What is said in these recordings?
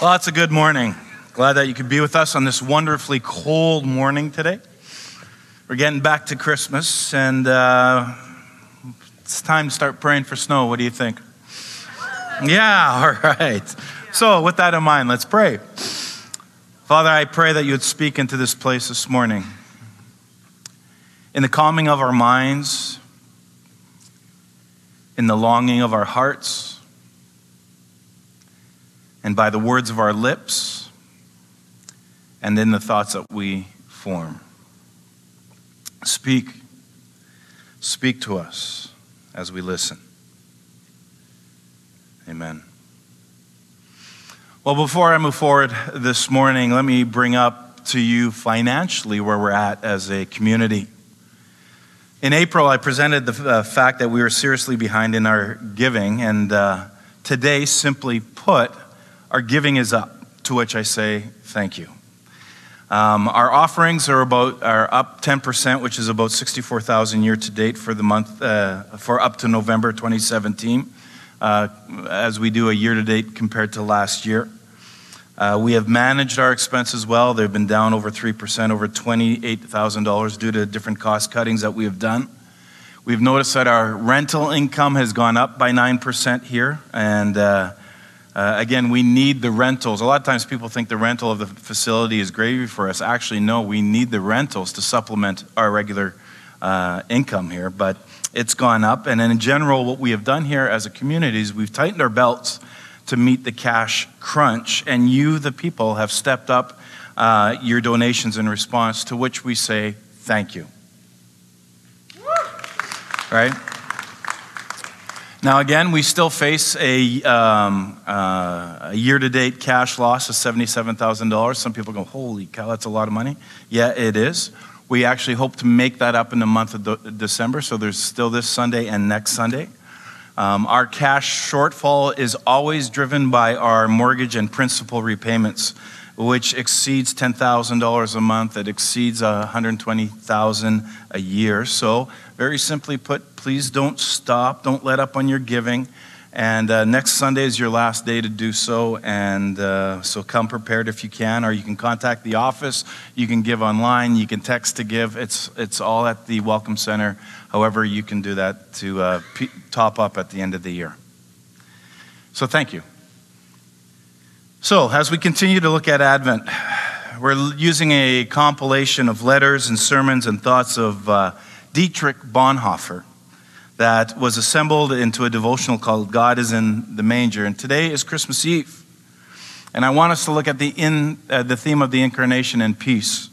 Well, it's a good morning. Glad that you could be with us on this wonderfully cold morning today. We're getting back to Christmas, and uh, it's time to start praying for snow. What do you think? Yeah, all right. So, with that in mind, let's pray. Father, I pray that you would speak into this place this morning. In the calming of our minds, in the longing of our hearts, and by the words of our lips, and in the thoughts that we form. Speak, speak to us as we listen. Amen. Well, before I move forward this morning, let me bring up to you financially where we're at as a community. In April, I presented the uh, fact that we were seriously behind in our giving, and uh, today, simply put, our giving is up, to which I say thank you. Um, our offerings are about are up 10%, which is about 64,000 year to date for the month uh, for up to November 2017, uh, as we do a year to date compared to last year. Uh, we have managed our expenses well. They've been down over 3%, over $28,000 due to different cost cuttings that we have done. We've noticed that our rental income has gone up by 9% here, and uh, again, we need the rentals. A lot of times people think the rental of the facility is gravy for us. Actually, no, we need the rentals to supplement our regular uh, income here, but it's gone up. And in general, what we have done here as a community is we've tightened our belts to meet the cash crunch, and you, the people, have stepped up uh, your donations in response, to which we say thank you. Right? Now, again, we still face a, um, uh, a year to date cash loss of $77,000. Some people go, Holy cow, that's a lot of money. Yeah, it is. We actually hope to make that up in the month of de- December, so there's still this Sunday and next Sunday. Um, our cash shortfall is always driven by our mortgage and principal repayments, which exceeds $10,000 a month. It exceeds 120,000 a year. So, very simply put, please don't stop. Don't let up on your giving. And uh, next Sunday is your last day to do so. And uh, so come prepared if you can, or you can contact the office. You can give online. You can text to give. It's, it's all at the Welcome Center. However, you can do that to uh, p- top up at the end of the year. So thank you. So, as we continue to look at Advent, we're using a compilation of letters and sermons and thoughts of uh, Dietrich Bonhoeffer that was assembled into a devotional called God is in the Manger. And today is Christmas Eve. And I want us to look at the, in, uh, the theme of the incarnation and peace.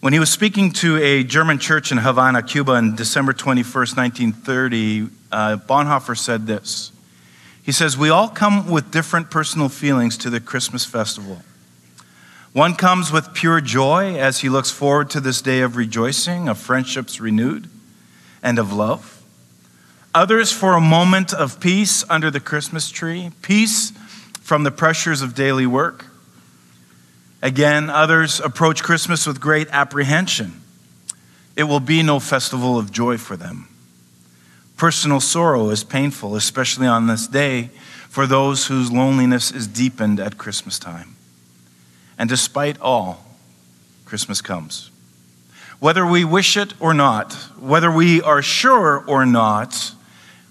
When he was speaking to a German church in Havana, Cuba, on December 21st, 1930, uh, Bonhoeffer said this. He says, We all come with different personal feelings to the Christmas festival. One comes with pure joy as he looks forward to this day of rejoicing, of friendships renewed, and of love. Others for a moment of peace under the Christmas tree, peace from the pressures of daily work. Again, others approach Christmas with great apprehension. It will be no festival of joy for them. Personal sorrow is painful, especially on this day, for those whose loneliness is deepened at Christmas time. And despite all, Christmas comes. Whether we wish it or not, whether we are sure or not,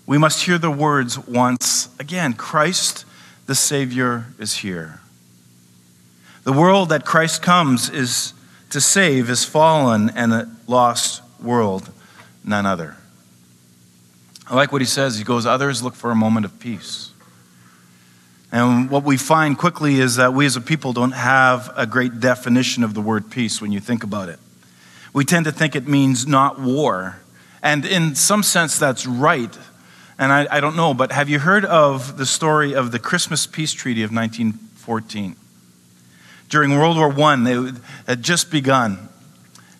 we must hear the words once again Christ the Savior is here. The world that Christ comes is to save is fallen and a lost world, none other. I like what he says. He goes, Others look for a moment of peace. And what we find quickly is that we as a people don't have a great definition of the word peace when you think about it. We tend to think it means not war. And in some sense, that's right. And I, I don't know, but have you heard of the story of the Christmas Peace Treaty of 1914? During World War I, it had just begun.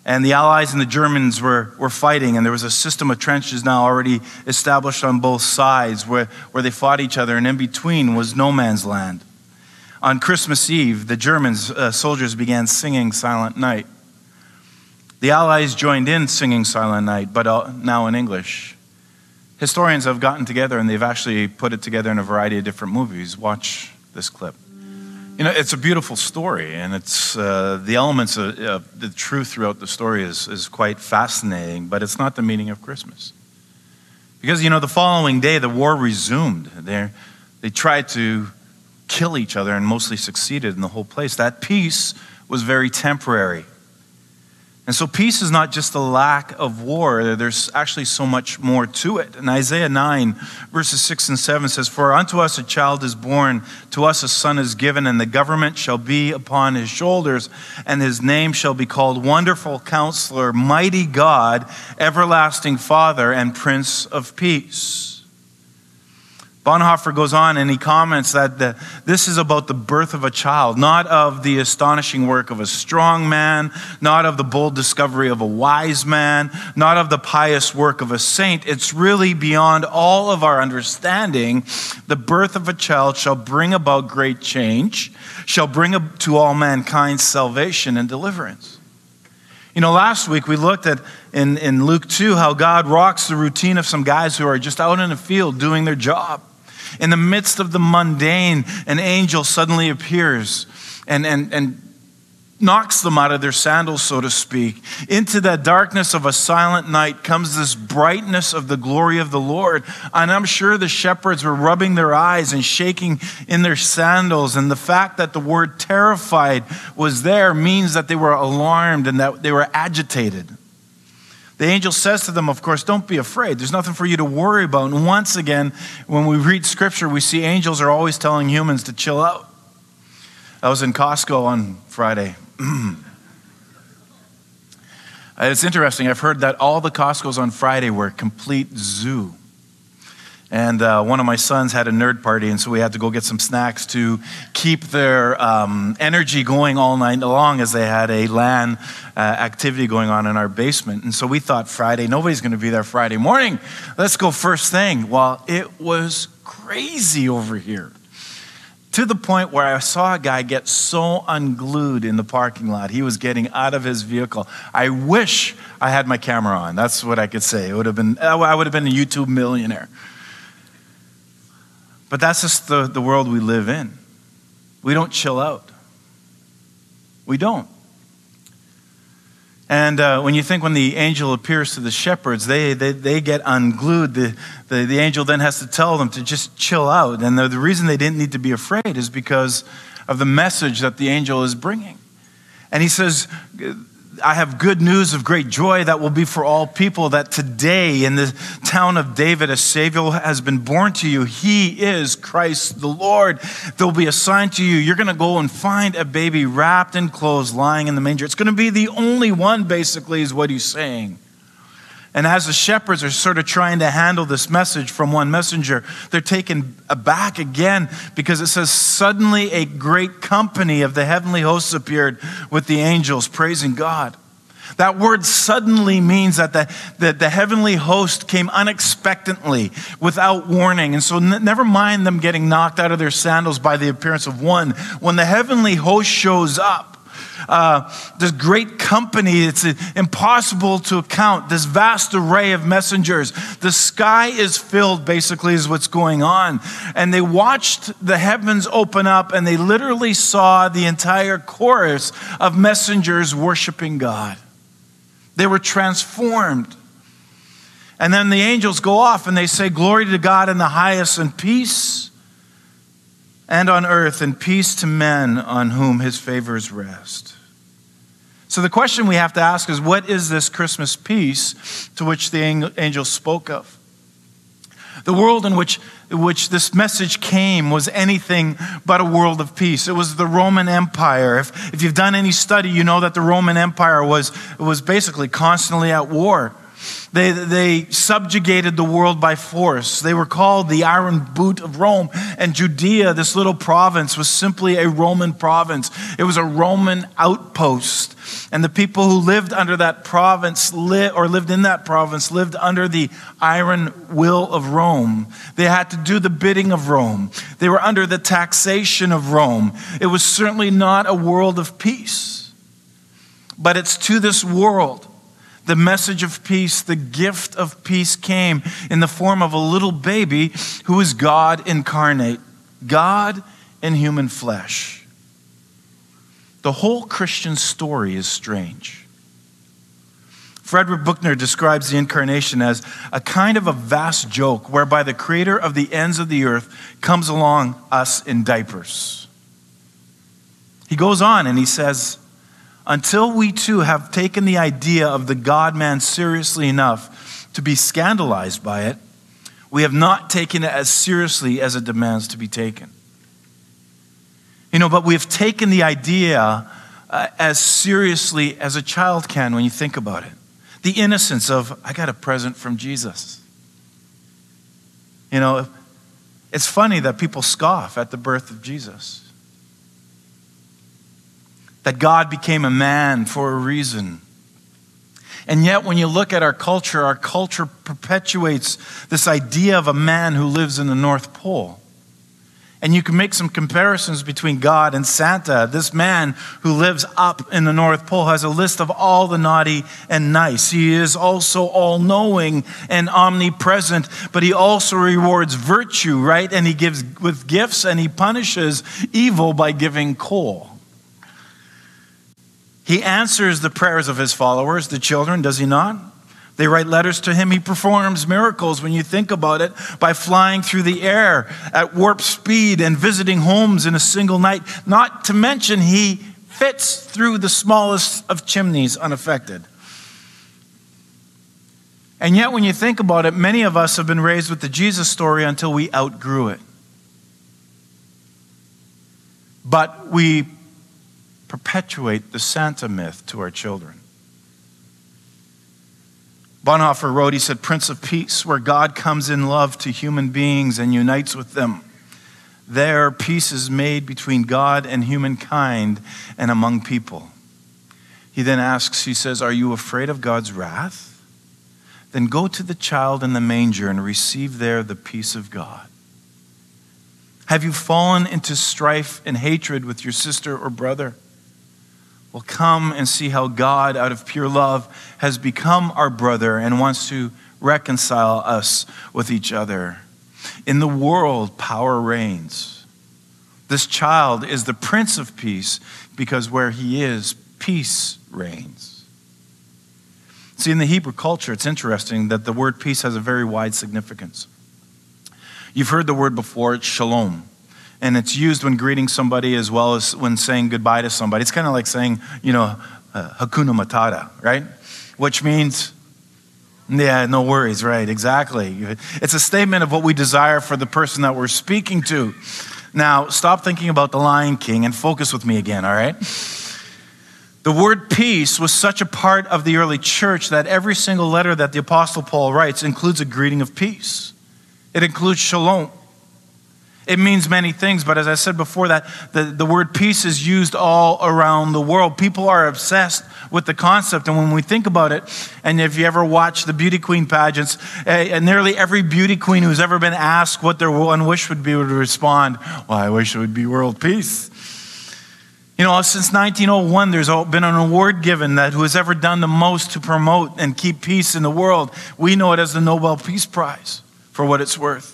And the Allies and the Germans were, were fighting, and there was a system of trenches now already established on both sides where, where they fought each other, and in between was no man's land. On Christmas Eve, the Germans uh, soldiers began singing Silent Night. The Allies joined in singing Silent Night, but uh, now in English. Historians have gotten together and they've actually put it together in a variety of different movies. Watch this clip. You know, it's a beautiful story, and it's uh, the elements of, of, the truth throughout the story is, is quite fascinating, but it's not the meaning of Christmas. Because, you know, the following day, the war resumed. they they tried to kill each other and mostly succeeded in the whole place. That peace was very temporary. And so peace is not just a lack of war, there's actually so much more to it. And Isaiah 9, verses 6 and 7 says, For unto us a child is born, to us a son is given, and the government shall be upon his shoulders, and his name shall be called Wonderful Counselor, Mighty God, Everlasting Father, and Prince of Peace. Bonhoeffer goes on and he comments that the, this is about the birth of a child, not of the astonishing work of a strong man, not of the bold discovery of a wise man, not of the pious work of a saint. It's really beyond all of our understanding. The birth of a child shall bring about great change, shall bring to all mankind salvation and deliverance. You know, last week we looked at in, in Luke 2 how God rocks the routine of some guys who are just out in the field doing their job. In the midst of the mundane, an angel suddenly appears and, and, and knocks them out of their sandals, so to speak. Into that darkness of a silent night comes this brightness of the glory of the Lord. And I'm sure the shepherds were rubbing their eyes and shaking in their sandals. And the fact that the word terrified was there means that they were alarmed and that they were agitated. The angel says to them, of course, don't be afraid. There's nothing for you to worry about. And once again, when we read scripture, we see angels are always telling humans to chill out. I was in Costco on Friday. it's interesting. I've heard that all the Costco's on Friday were complete zoo. And uh, one of my sons had a nerd party, and so we had to go get some snacks to keep their um, energy going all night long as they had a LAN uh, activity going on in our basement. And so we thought Friday, nobody's going to be there Friday morning. Let's go first thing. Well, it was crazy over here to the point where I saw a guy get so unglued in the parking lot. He was getting out of his vehicle. I wish I had my camera on. That's what I could say. It would have been, I would have been a YouTube millionaire. But that's just the, the world we live in. We don't chill out. We don't. And uh, when you think when the angel appears to the shepherds, they, they, they get unglued. The, the, the angel then has to tell them to just chill out. And the, the reason they didn't need to be afraid is because of the message that the angel is bringing. And he says, I have good news of great joy that will be for all people that today in the town of David a Savior has been born to you. He is Christ the Lord. There will be a sign to you. You're going to go and find a baby wrapped in clothes lying in the manger. It's going to be the only one, basically, is what he's saying. And as the shepherds are sort of trying to handle this message from one messenger, they're taken aback again because it says, Suddenly a great company of the heavenly hosts appeared with the angels praising God. That word suddenly means that the, the, the heavenly host came unexpectedly without warning. And so, n- never mind them getting knocked out of their sandals by the appearance of one. When the heavenly host shows up, uh, this great company. It's impossible to account. This vast array of messengers. The sky is filled, basically, is what's going on. And they watched the heavens open up and they literally saw the entire chorus of messengers worshiping God. They were transformed. And then the angels go off and they say, Glory to God in the highest and peace and on earth, and peace to men on whom his favors rest. So the question we have to ask is what is this Christmas peace to which the angel spoke of? The world in which, which this message came was anything but a world of peace. It was the Roman Empire. If, if you've done any study, you know that the Roman Empire was, was basically constantly at war. They, they subjugated the world by force. They were called the Iron Boot of Rome. And Judea, this little province, was simply a Roman province. It was a Roman outpost. And the people who lived under that province, li- or lived in that province, lived under the iron will of Rome. They had to do the bidding of Rome. They were under the taxation of Rome. It was certainly not a world of peace. But it's to this world the message of peace, the gift of peace came in the form of a little baby who is God incarnate, God in human flesh. The whole Christian story is strange. Frederick Buechner describes the incarnation as a kind of a vast joke whereby the creator of the ends of the earth comes along us in diapers. He goes on and he says, Until we too have taken the idea of the God man seriously enough to be scandalized by it, we have not taken it as seriously as it demands to be taken. You know, but we've taken the idea uh, as seriously as a child can when you think about it. The innocence of, I got a present from Jesus. You know, it's funny that people scoff at the birth of Jesus. That God became a man for a reason. And yet, when you look at our culture, our culture perpetuates this idea of a man who lives in the North Pole. And you can make some comparisons between God and Santa. This man who lives up in the North Pole has a list of all the naughty and nice. He is also all knowing and omnipresent, but he also rewards virtue, right? And he gives with gifts and he punishes evil by giving coal. He answers the prayers of his followers, the children, does he not? They write letters to him. He performs miracles when you think about it by flying through the air at warp speed and visiting homes in a single night. Not to mention, he fits through the smallest of chimneys unaffected. And yet, when you think about it, many of us have been raised with the Jesus story until we outgrew it. But we perpetuate the Santa myth to our children. Bonhoeffer wrote, he said, Prince of Peace, where God comes in love to human beings and unites with them. There, peace is made between God and humankind and among people. He then asks, he says, Are you afraid of God's wrath? Then go to the child in the manger and receive there the peace of God. Have you fallen into strife and hatred with your sister or brother? Will come and see how God, out of pure love, has become our brother and wants to reconcile us with each other. In the world, power reigns. This child is the Prince of Peace because where he is, peace reigns. See, in the Hebrew culture, it's interesting that the word peace has a very wide significance. You've heard the word before, it's shalom and it's used when greeting somebody as well as when saying goodbye to somebody. It's kind of like saying, you know, uh, Hakuna Matata, right? Which means, yeah, no worries, right? Exactly. It's a statement of what we desire for the person that we're speaking to. Now, stop thinking about the Lion King and focus with me again, all right? The word peace was such a part of the early church that every single letter that the Apostle Paul writes includes a greeting of peace. It includes shalom. It means many things, but as I said before, that the, the word peace is used all around the world. People are obsessed with the concept, and when we think about it, and if you ever watch the beauty queen pageants, uh, nearly every beauty queen who's ever been asked what their one wish would be would respond, "Well, I wish it would be world peace." You know, since 1901, there's been an award given that who has ever done the most to promote and keep peace in the world. We know it as the Nobel Peace Prize, for what it's worth.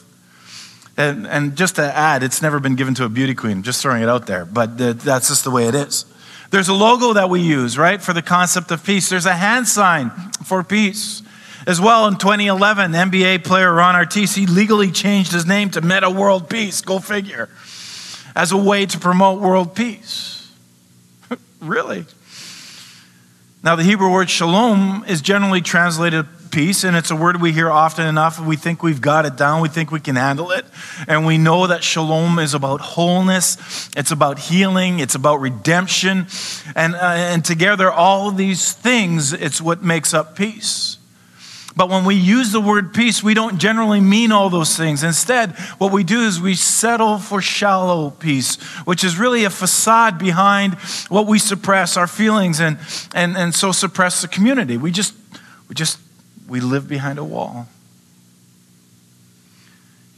And, and just to add, it's never been given to a beauty queen, just throwing it out there, but that's just the way it is. There's a logo that we use, right, for the concept of peace. There's a hand sign for peace. As well, in 2011, NBA player Ron Artest, legally changed his name to Meta World Peace, go figure, as a way to promote world peace. really? Now, the Hebrew word shalom is generally translated peace, and it's a word we hear often enough. We think we've got it down, we think we can handle it. And we know that shalom is about wholeness, it's about healing, it's about redemption. And, uh, and together, all these things, it's what makes up peace. But when we use the word peace, we don't generally mean all those things. Instead, what we do is we settle for shallow peace, which is really a facade behind what we suppress our feelings and, and, and so suppress the community. We just, we just we live behind a wall.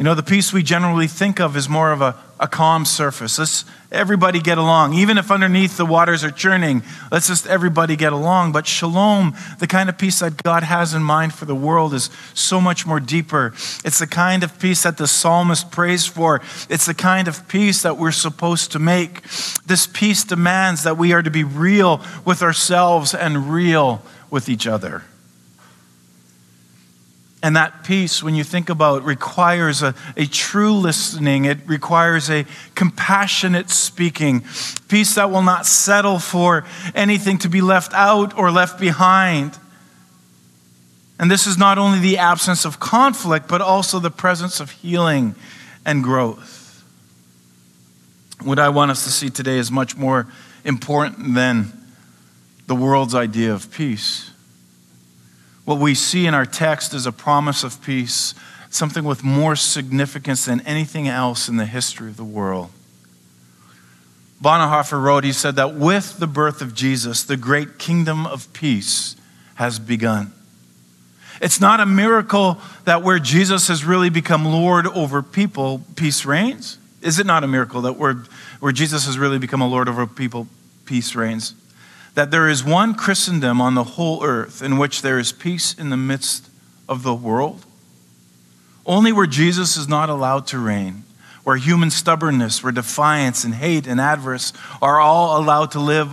You know, the peace we generally think of is more of a, a calm surface. Let's everybody get along. Even if underneath the waters are churning, let's just everybody get along. But shalom, the kind of peace that God has in mind for the world, is so much more deeper. It's the kind of peace that the psalmist prays for. It's the kind of peace that we're supposed to make. This peace demands that we are to be real with ourselves and real with each other. And that peace, when you think about, it, requires a, a true listening. It requires a compassionate speaking. Peace that will not settle for anything to be left out or left behind. And this is not only the absence of conflict, but also the presence of healing and growth. What I want us to see today is much more important than the world's idea of peace. What we see in our text is a promise of peace, something with more significance than anything else in the history of the world. Bonhoeffer wrote, he said that with the birth of Jesus, the great kingdom of peace has begun. It's not a miracle that where Jesus has really become Lord over people, peace reigns. Is it not a miracle that where, where Jesus has really become a Lord over people, peace reigns? That there is one Christendom on the whole earth in which there is peace in the midst of the world? Only where Jesus is not allowed to reign, where human stubbornness, where defiance and hate and avarice are all allowed to live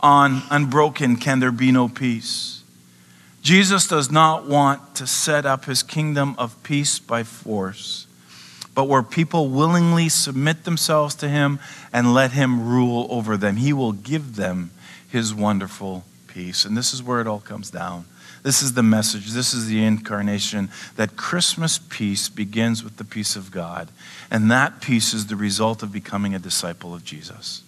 on unbroken, can there be no peace. Jesus does not want to set up his kingdom of peace by force, but where people willingly submit themselves to him and let him rule over them. He will give them his wonderful peace. And this is where it all comes down. This is the message. This is the incarnation that Christmas peace begins with the peace of God. And that peace is the result of becoming a disciple of Jesus.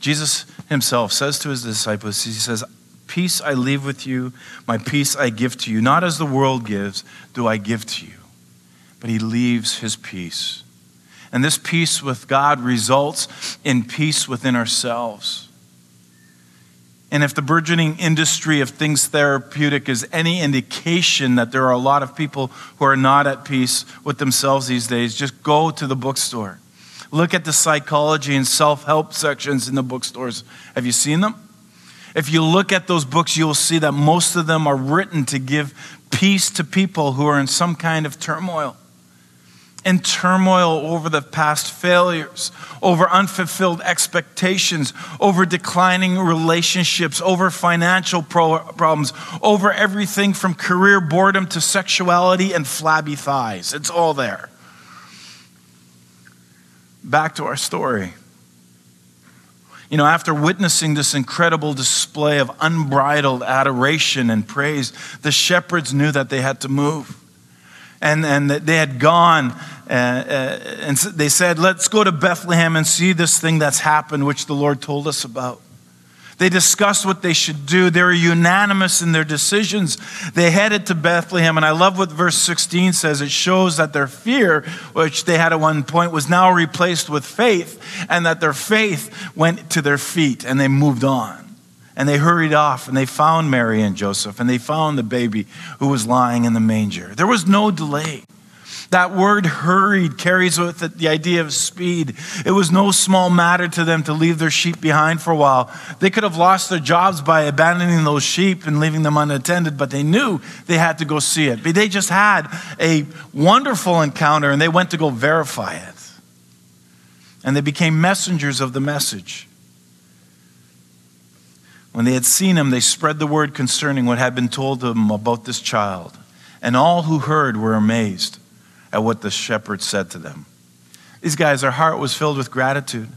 Jesus himself says to his disciples, He says, Peace I leave with you, my peace I give to you. Not as the world gives, do I give to you. But he leaves his peace. And this peace with God results in peace within ourselves. And if the burgeoning industry of things therapeutic is any indication that there are a lot of people who are not at peace with themselves these days, just go to the bookstore. Look at the psychology and self help sections in the bookstores. Have you seen them? If you look at those books, you'll see that most of them are written to give peace to people who are in some kind of turmoil in turmoil over the past failures, over unfulfilled expectations, over declining relationships, over financial pro- problems, over everything from career boredom to sexuality and flabby thighs. It's all there. Back to our story. You know, after witnessing this incredible display of unbridled adoration and praise, the shepherds knew that they had to move and, and they had gone uh, uh, and they said, Let's go to Bethlehem and see this thing that's happened, which the Lord told us about. They discussed what they should do. They were unanimous in their decisions. They headed to Bethlehem, and I love what verse 16 says. It shows that their fear, which they had at one point, was now replaced with faith, and that their faith went to their feet and they moved on. And they hurried off and they found Mary and Joseph and they found the baby who was lying in the manger. There was no delay. That word hurried carries with it the idea of speed. It was no small matter to them to leave their sheep behind for a while. They could have lost their jobs by abandoning those sheep and leaving them unattended, but they knew they had to go see it. But they just had a wonderful encounter and they went to go verify it. And they became messengers of the message. When they had seen him, they spread the word concerning what had been told them about this child. And all who heard were amazed at what the shepherds said to them. These guys, their heart was filled with gratitude.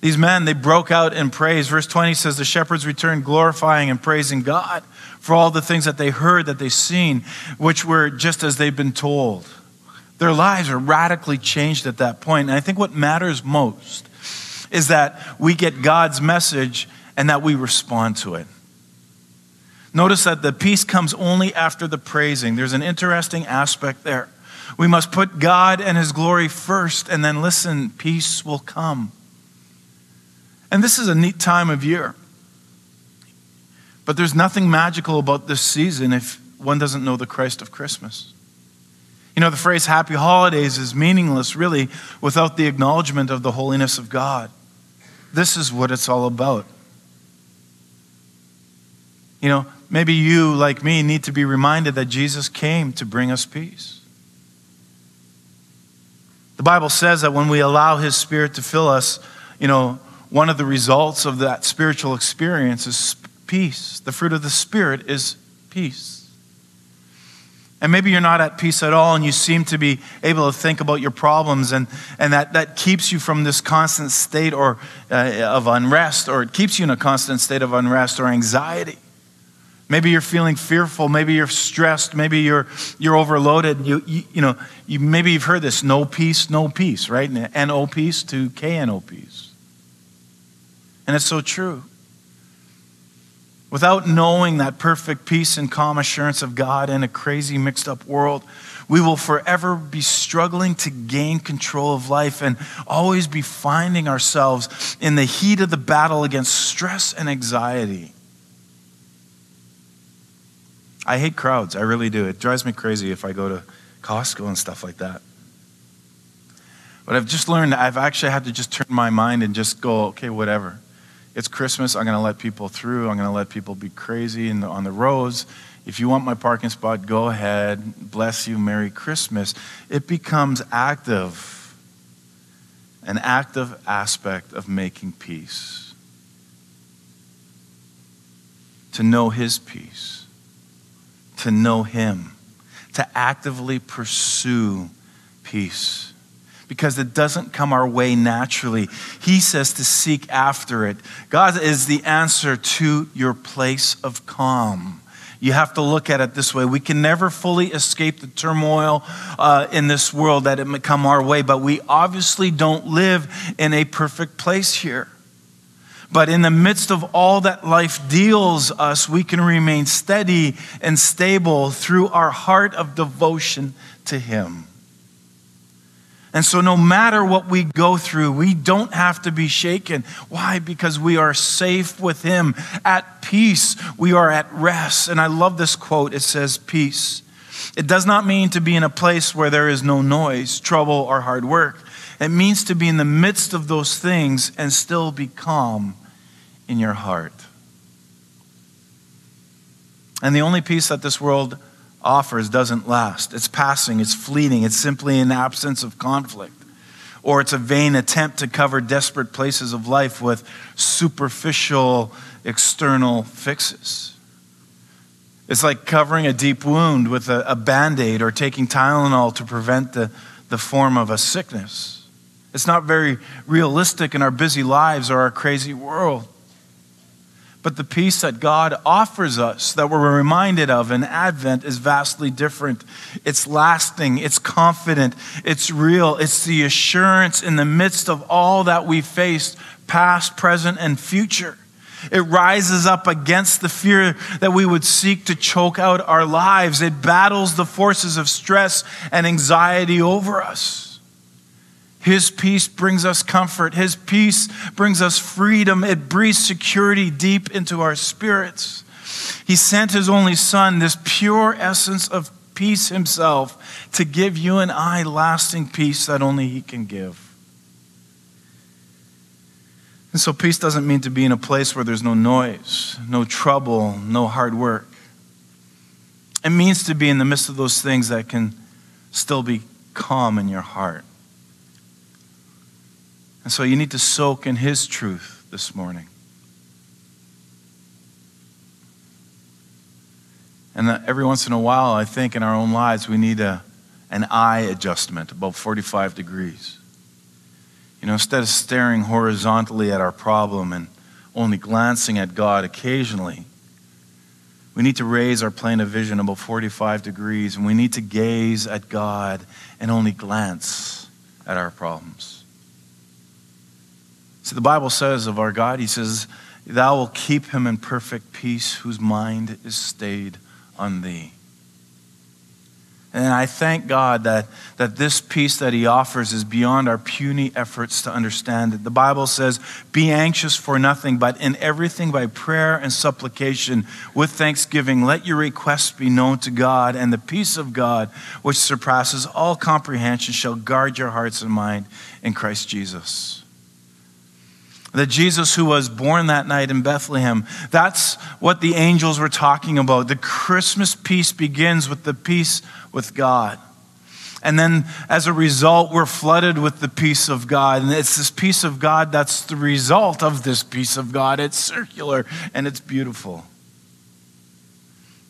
These men, they broke out in praise. Verse 20 says, The shepherds returned glorifying and praising God for all the things that they heard, that they seen, which were just as they've been told. Their lives are radically changed at that point. And I think what matters most is that we get God's message and that we respond to it. Notice that the peace comes only after the praising. There's an interesting aspect there. We must put God and His glory first, and then listen, peace will come. And this is a neat time of year. But there's nothing magical about this season if one doesn't know the Christ of Christmas. You know, the phrase happy holidays is meaningless, really, without the acknowledgement of the holiness of God. This is what it's all about. You know, maybe you, like me, need to be reminded that Jesus came to bring us peace. The Bible says that when we allow His Spirit to fill us, you know, one of the results of that spiritual experience is peace. The fruit of the Spirit is peace. And maybe you're not at peace at all and you seem to be able to think about your problems, and, and that, that keeps you from this constant state or, uh, of unrest, or it keeps you in a constant state of unrest or anxiety. Maybe you're feeling fearful. Maybe you're stressed. Maybe you're, you're overloaded. You, you, you know, you, maybe you've heard this no peace, no peace, right? NO peace to KNO peace. And it's so true. Without knowing that perfect peace and calm assurance of God in a crazy, mixed up world, we will forever be struggling to gain control of life and always be finding ourselves in the heat of the battle against stress and anxiety. I hate crowds. I really do. It drives me crazy if I go to Costco and stuff like that. But I've just learned I've actually had to just turn my mind and just go, okay, whatever. It's Christmas. I'm going to let people through. I'm going to let people be crazy the, on the roads. If you want my parking spot, go ahead. Bless you. Merry Christmas. It becomes active, an active aspect of making peace. To know His peace to know Him, to actively pursue peace. Because it doesn't come our way naturally. He says to seek after it. God is the answer to your place of calm. You have to look at it this way. We can never fully escape the turmoil uh, in this world that it may come our way, but we obviously don't live in a perfect place here. But in the midst of all that life deals us, we can remain steady and stable through our heart of devotion to Him. And so, no matter what we go through, we don't have to be shaken. Why? Because we are safe with Him. At peace, we are at rest. And I love this quote it says, Peace. It does not mean to be in a place where there is no noise, trouble, or hard work. It means to be in the midst of those things and still be calm in your heart. And the only peace that this world offers doesn't last. It's passing, it's fleeting, it's simply an absence of conflict. Or it's a vain attempt to cover desperate places of life with superficial external fixes. It's like covering a deep wound with a, a band aid or taking Tylenol to prevent the, the form of a sickness. It's not very realistic in our busy lives or our crazy world. But the peace that God offers us, that we're reminded of in Advent, is vastly different. It's lasting, it's confident, it's real, it's the assurance in the midst of all that we faced, past, present, and future. It rises up against the fear that we would seek to choke out our lives. It battles the forces of stress and anxiety over us. His peace brings us comfort. His peace brings us freedom. It breathes security deep into our spirits. He sent His only Son, this pure essence of peace Himself, to give you and I lasting peace that only He can give. And so, peace doesn't mean to be in a place where there's no noise, no trouble, no hard work. It means to be in the midst of those things that can still be calm in your heart. And so you need to soak in His truth this morning. And every once in a while, I think in our own lives, we need a, an eye adjustment about 45 degrees. You know, instead of staring horizontally at our problem and only glancing at God occasionally, we need to raise our plane of vision about 45 degrees and we need to gaze at God and only glance at our problems. The Bible says of our God, He says, Thou will keep him in perfect peace whose mind is stayed on thee. And I thank God that, that this peace that He offers is beyond our puny efforts to understand it. The Bible says, Be anxious for nothing, but in everything by prayer and supplication with thanksgiving, let your requests be known to God, and the peace of God, which surpasses all comprehension, shall guard your hearts and mind in Christ Jesus that Jesus, who was born that night in Bethlehem, that's what the angels were talking about. The Christmas peace begins with the peace with God. And then as a result, we're flooded with the peace of God. And it's this peace of God that's the result of this peace of God. It's circular and it's beautiful.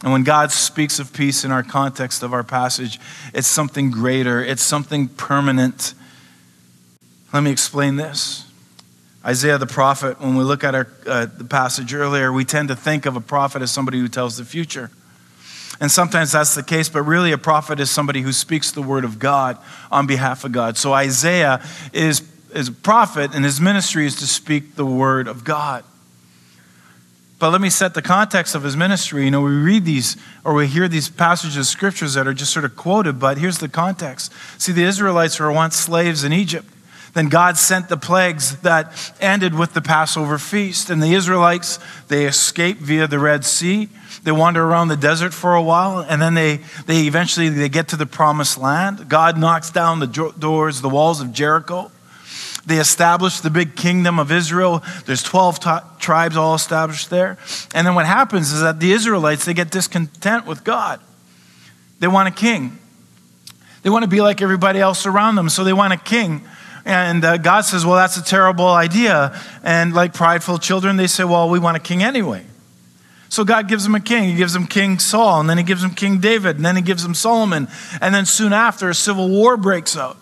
And when God speaks of peace in our context of our passage, it's something greater, it's something permanent. Let me explain this. Isaiah the prophet, when we look at our, uh, the passage earlier, we tend to think of a prophet as somebody who tells the future. And sometimes that's the case, but really a prophet is somebody who speaks the word of God on behalf of God. So Isaiah is, is a prophet, and his ministry is to speak the word of God. But let me set the context of his ministry. You know, we read these or we hear these passages of scriptures that are just sort of quoted, but here's the context. See, the Israelites were once slaves in Egypt. Then God sent the plagues that ended with the Passover feast. And the Israelites, they escape via the Red Sea. They wander around the desert for a while, and then they, they eventually they get to the promised land. God knocks down the doors, the walls of Jericho. They establish the big kingdom of Israel. There's 12 t- tribes all established there. And then what happens is that the Israelites, they get discontent with God. They want a king. They want to be like everybody else around them, so they want a king and uh, God says, Well, that's a terrible idea. And like prideful children, they say, Well, we want a king anyway. So God gives them a king. He gives them King Saul, and then he gives them King David, and then he gives them Solomon. And then soon after, a civil war breaks out.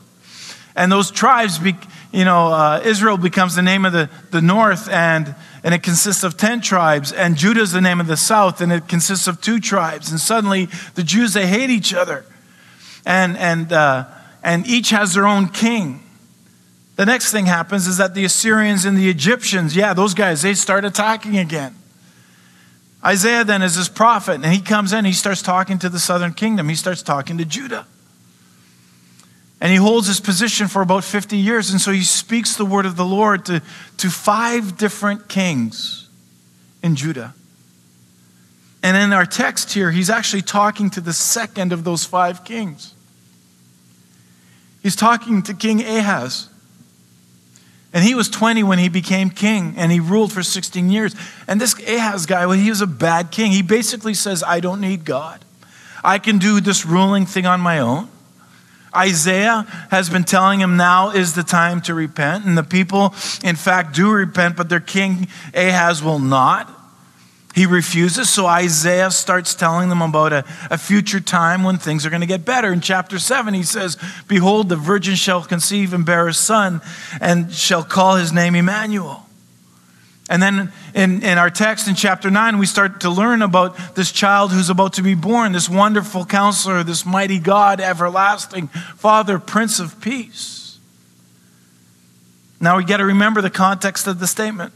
And those tribes, be, you know, uh, Israel becomes the name of the, the north, and, and it consists of 10 tribes. And Judah is the name of the south, and it consists of two tribes. And suddenly, the Jews, they hate each other. And, and, uh, and each has their own king. The next thing happens is that the Assyrians and the Egyptians, yeah, those guys, they start attacking again. Isaiah then is this prophet, and he comes in, he starts talking to the southern kingdom, he starts talking to Judah. And he holds his position for about 50 years, and so he speaks the word of the Lord to, to five different kings in Judah. And in our text here, he's actually talking to the second of those five kings. He's talking to King Ahaz. And he was 20 when he became king, and he ruled for 16 years. And this Ahaz guy, well, he was a bad king. He basically says, I don't need God. I can do this ruling thing on my own. Isaiah has been telling him now is the time to repent. And the people, in fact, do repent, but their king Ahaz will not. He refuses, so Isaiah starts telling them about a, a future time when things are going to get better. In chapter 7, he says, Behold, the virgin shall conceive and bear a son, and shall call his name Emmanuel. And then in, in our text in chapter 9, we start to learn about this child who's about to be born, this wonderful counselor, this mighty God, everlasting Father, Prince of Peace. Now we got to remember the context of the statement.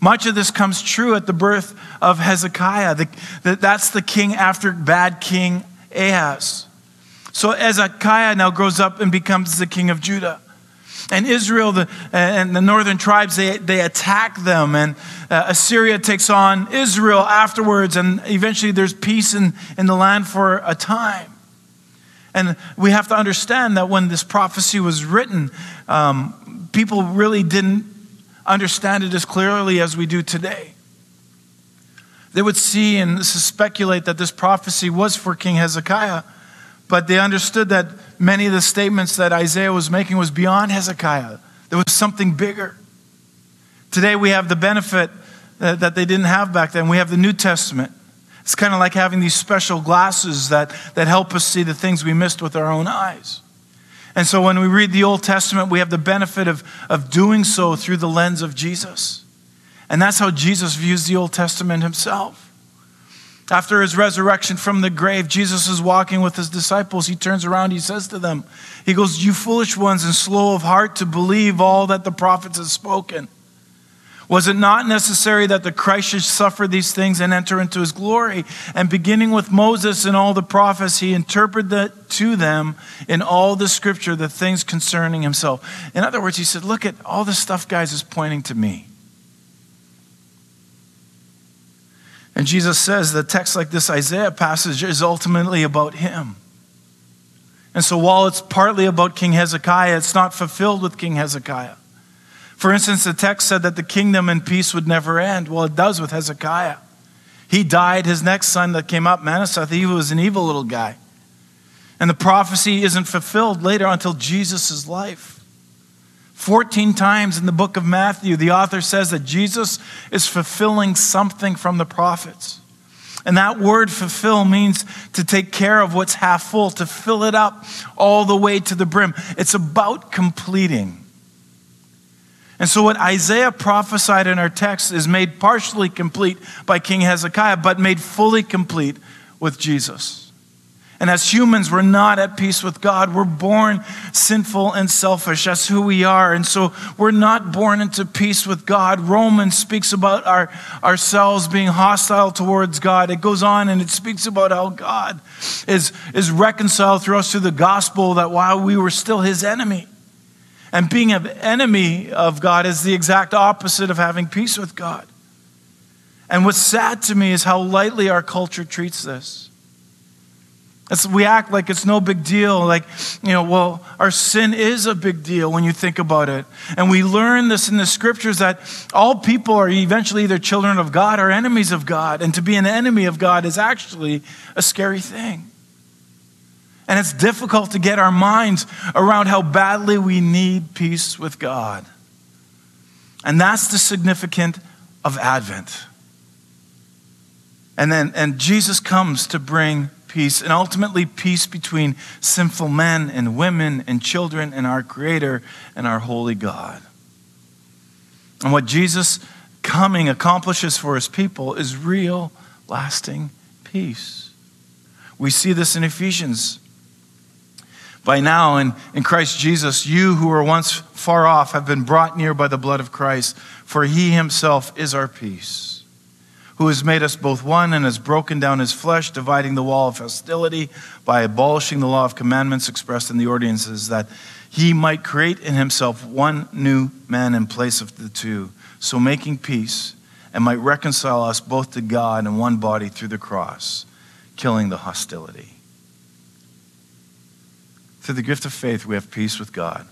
Much of this comes true at the birth of Hezekiah. The, the, that's the king after bad king Ahaz. So Hezekiah now grows up and becomes the king of Judah. And Israel the, and the northern tribes, they, they attack them. And uh, Assyria takes on Israel afterwards. And eventually there's peace in, in the land for a time. And we have to understand that when this prophecy was written, um, people really didn't understand it as clearly as we do today. They would see and speculate that this prophecy was for King Hezekiah, but they understood that many of the statements that Isaiah was making was beyond Hezekiah. There was something bigger. Today we have the benefit that they didn't have back then. We have the New Testament. It's kind of like having these special glasses that, that help us see the things we missed with our own eyes. And so when we read the Old Testament, we have the benefit of, of doing so through the lens of Jesus. And that's how Jesus views the Old Testament himself. After his resurrection from the grave, Jesus is walking with his disciples. He turns around, he says to them, He goes, You foolish ones and slow of heart to believe all that the prophets have spoken. Was it not necessary that the Christ should suffer these things and enter into his glory? And beginning with Moses and all the prophets, he interpreted to them in all the scripture the things concerning himself. In other words, he said, Look at all this stuff, guys, is pointing to me. And Jesus says the text like this Isaiah passage is ultimately about him. And so while it's partly about King Hezekiah, it's not fulfilled with King Hezekiah. For instance, the text said that the kingdom and peace would never end. Well, it does with Hezekiah. He died. His next son that came up, Manasseh, he was an evil little guy. And the prophecy isn't fulfilled later until Jesus' life. 14 times in the book of Matthew, the author says that Jesus is fulfilling something from the prophets. And that word fulfill means to take care of what's half full, to fill it up all the way to the brim. It's about completing. And so, what Isaiah prophesied in our text is made partially complete by King Hezekiah, but made fully complete with Jesus. And as humans, we're not at peace with God. We're born sinful and selfish. That's who we are. And so we're not born into peace with God. Romans speaks about our, ourselves being hostile towards God. It goes on and it speaks about how God is, is reconciled through us through the gospel that while we were still his enemy, and being an enemy of God is the exact opposite of having peace with God. And what's sad to me is how lightly our culture treats this. It's, we act like it's no big deal. Like, you know, well, our sin is a big deal when you think about it. And we learn this in the scriptures that all people are eventually either children of God or enemies of God. And to be an enemy of God is actually a scary thing. And it's difficult to get our minds around how badly we need peace with God. And that's the significance of Advent. And then and Jesus comes to bring peace and ultimately peace between sinful men and women and children and our creator and our holy God. And what Jesus coming accomplishes for his people is real lasting peace. We see this in Ephesians by now, in, in Christ Jesus, you who were once far off have been brought near by the blood of Christ, for he himself is our peace, who has made us both one and has broken down his flesh, dividing the wall of hostility by abolishing the law of commandments expressed in the ordinances, that he might create in himself one new man in place of the two, so making peace, and might reconcile us both to God in one body through the cross, killing the hostility. Through the gift of faith, we have peace with God.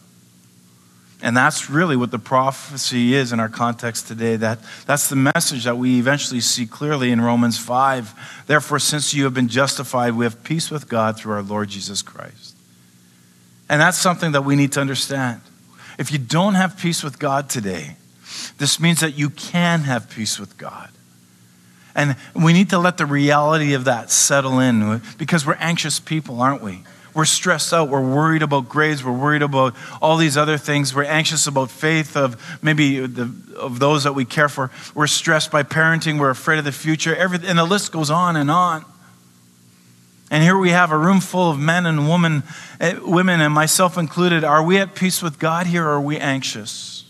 And that's really what the prophecy is in our context today. That, that's the message that we eventually see clearly in Romans 5. Therefore, since you have been justified, we have peace with God through our Lord Jesus Christ. And that's something that we need to understand. If you don't have peace with God today, this means that you can have peace with God. And we need to let the reality of that settle in because we're anxious people, aren't we? We're stressed out. We're worried about grades. We're worried about all these other things. We're anxious about faith of maybe the, of those that we care for. We're stressed by parenting. We're afraid of the future. Everything, and the list goes on and on. And here we have a room full of men and women, eh, women, and myself included. Are we at peace with God here or are we anxious?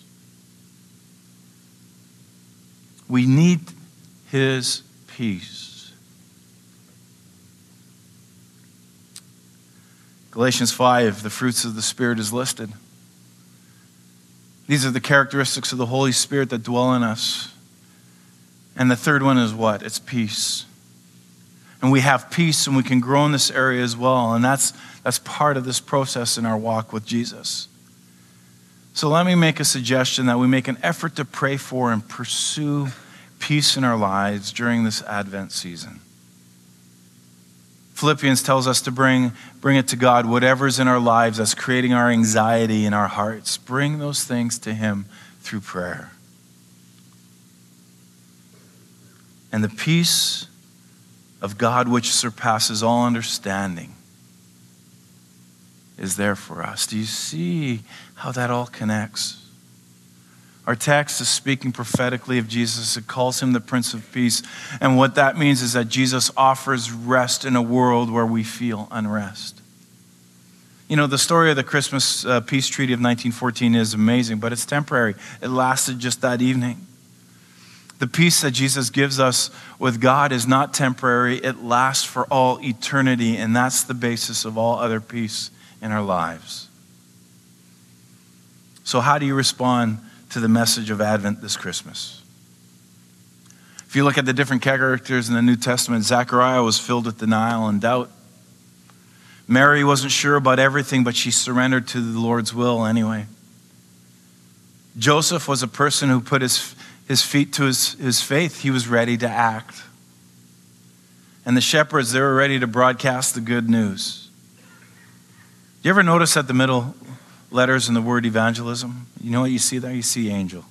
We need His peace. Galatians 5, the fruits of the Spirit is listed. These are the characteristics of the Holy Spirit that dwell in us. And the third one is what? It's peace. And we have peace and we can grow in this area as well. And that's, that's part of this process in our walk with Jesus. So let me make a suggestion that we make an effort to pray for and pursue peace in our lives during this Advent season. Philippians tells us to bring, bring it to God, whatever's in our lives that's creating our anxiety in our hearts. Bring those things to Him through prayer. And the peace of God, which surpasses all understanding, is there for us. Do you see how that all connects? Our text is speaking prophetically of Jesus. It calls him the Prince of Peace. And what that means is that Jesus offers rest in a world where we feel unrest. You know, the story of the Christmas uh, peace treaty of 1914 is amazing, but it's temporary. It lasted just that evening. The peace that Jesus gives us with God is not temporary, it lasts for all eternity, and that's the basis of all other peace in our lives. So, how do you respond to the message of Advent this Christmas? If you look at the different characters in the New Testament, Zechariah was filled with denial and doubt. Mary wasn't sure about everything, but she surrendered to the Lord's will anyway. Joseph was a person who put his, his feet to his, his faith. He was ready to act. And the shepherds, they were ready to broadcast the good news. Do you ever notice at the middle letters in the word evangelism? You know what you see there? You see angel.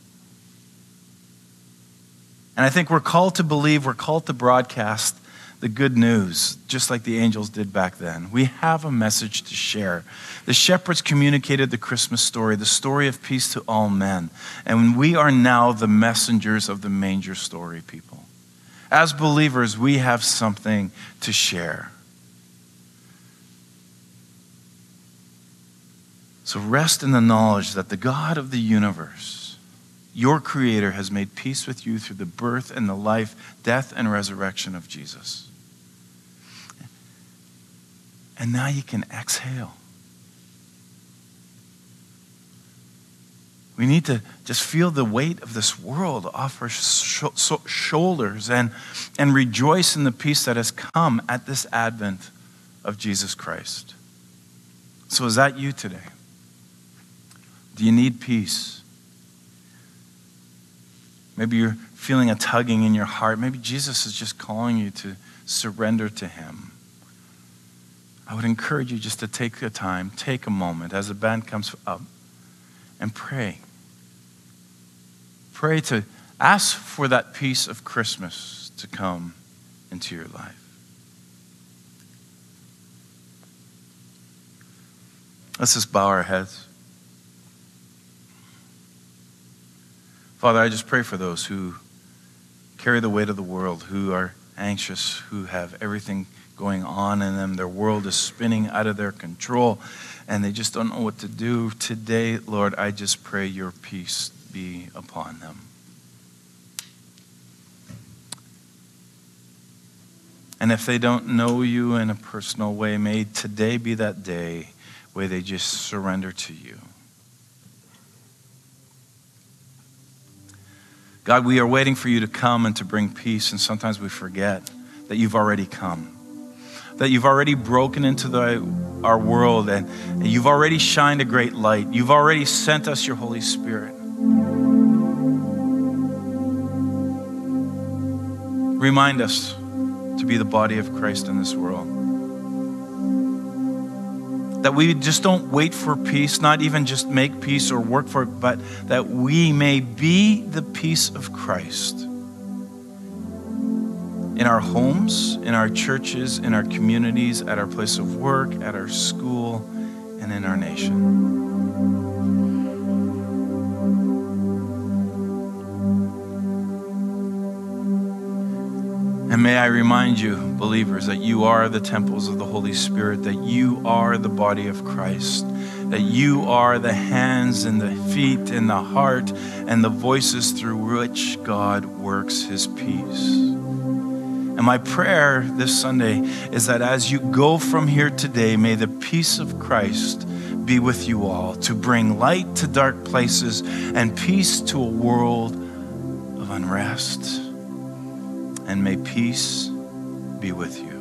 And I think we're called to believe, we're called to broadcast the good news, just like the angels did back then. We have a message to share. The shepherds communicated the Christmas story, the story of peace to all men. And we are now the messengers of the manger story, people. As believers, we have something to share. So rest in the knowledge that the God of the universe, your Creator has made peace with you through the birth and the life, death, and resurrection of Jesus. And now you can exhale. We need to just feel the weight of this world off our sh- sh- shoulders and, and rejoice in the peace that has come at this advent of Jesus Christ. So, is that you today? Do you need peace? Maybe you're feeling a tugging in your heart. Maybe Jesus is just calling you to surrender to Him. I would encourage you just to take the time, take a moment as the band comes up and pray. Pray to ask for that peace of Christmas to come into your life. Let's just bow our heads. Father, I just pray for those who carry the weight of the world, who are anxious, who have everything going on in them. Their world is spinning out of their control, and they just don't know what to do. Today, Lord, I just pray your peace be upon them. And if they don't know you in a personal way, may today be that day where they just surrender to you. God, we are waiting for you to come and to bring peace, and sometimes we forget that you've already come. That you've already broken into the, our world and, and you've already shined a great light. You've already sent us your Holy Spirit. Remind us to be the body of Christ in this world. That we just don't wait for peace, not even just make peace or work for it, but that we may be the peace of Christ in our homes, in our churches, in our communities, at our place of work, at our school, and in our nation. And may I remind you, believers, that you are the temples of the Holy Spirit, that you are the body of Christ, that you are the hands and the feet and the heart and the voices through which God works his peace. And my prayer this Sunday is that as you go from here today, may the peace of Christ be with you all to bring light to dark places and peace to a world of unrest and may peace be with you.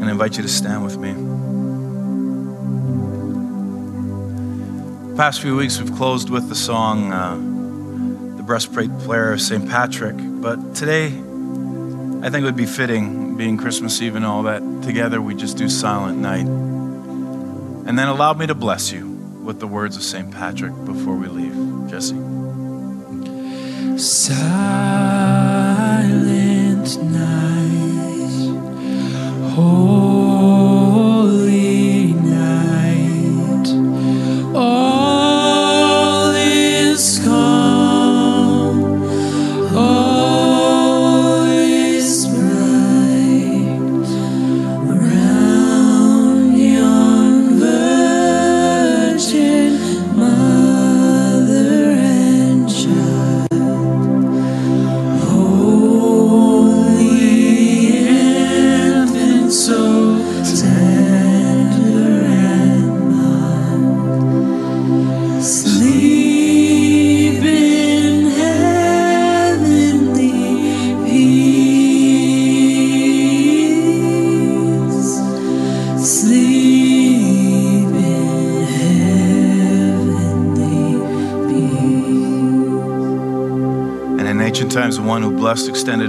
And I invite you to stand with me. The past few weeks we've closed with the song uh, The Breastplate Prayer of St. Patrick, but today I think it would be fitting, being Christmas Eve and all that, together we just do Silent Night. And then allow me to bless you with the words of St. Patrick before we leave. Jesse. Silent night, holy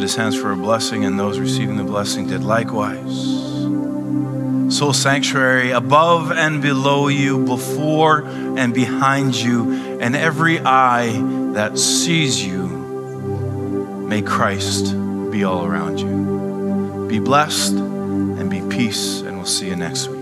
his hands for a blessing, and those receiving the blessing did likewise. Soul Sanctuary, above and below you, before and behind you, and every eye that sees you, may Christ be all around you. Be blessed and be peace, and we'll see you next week.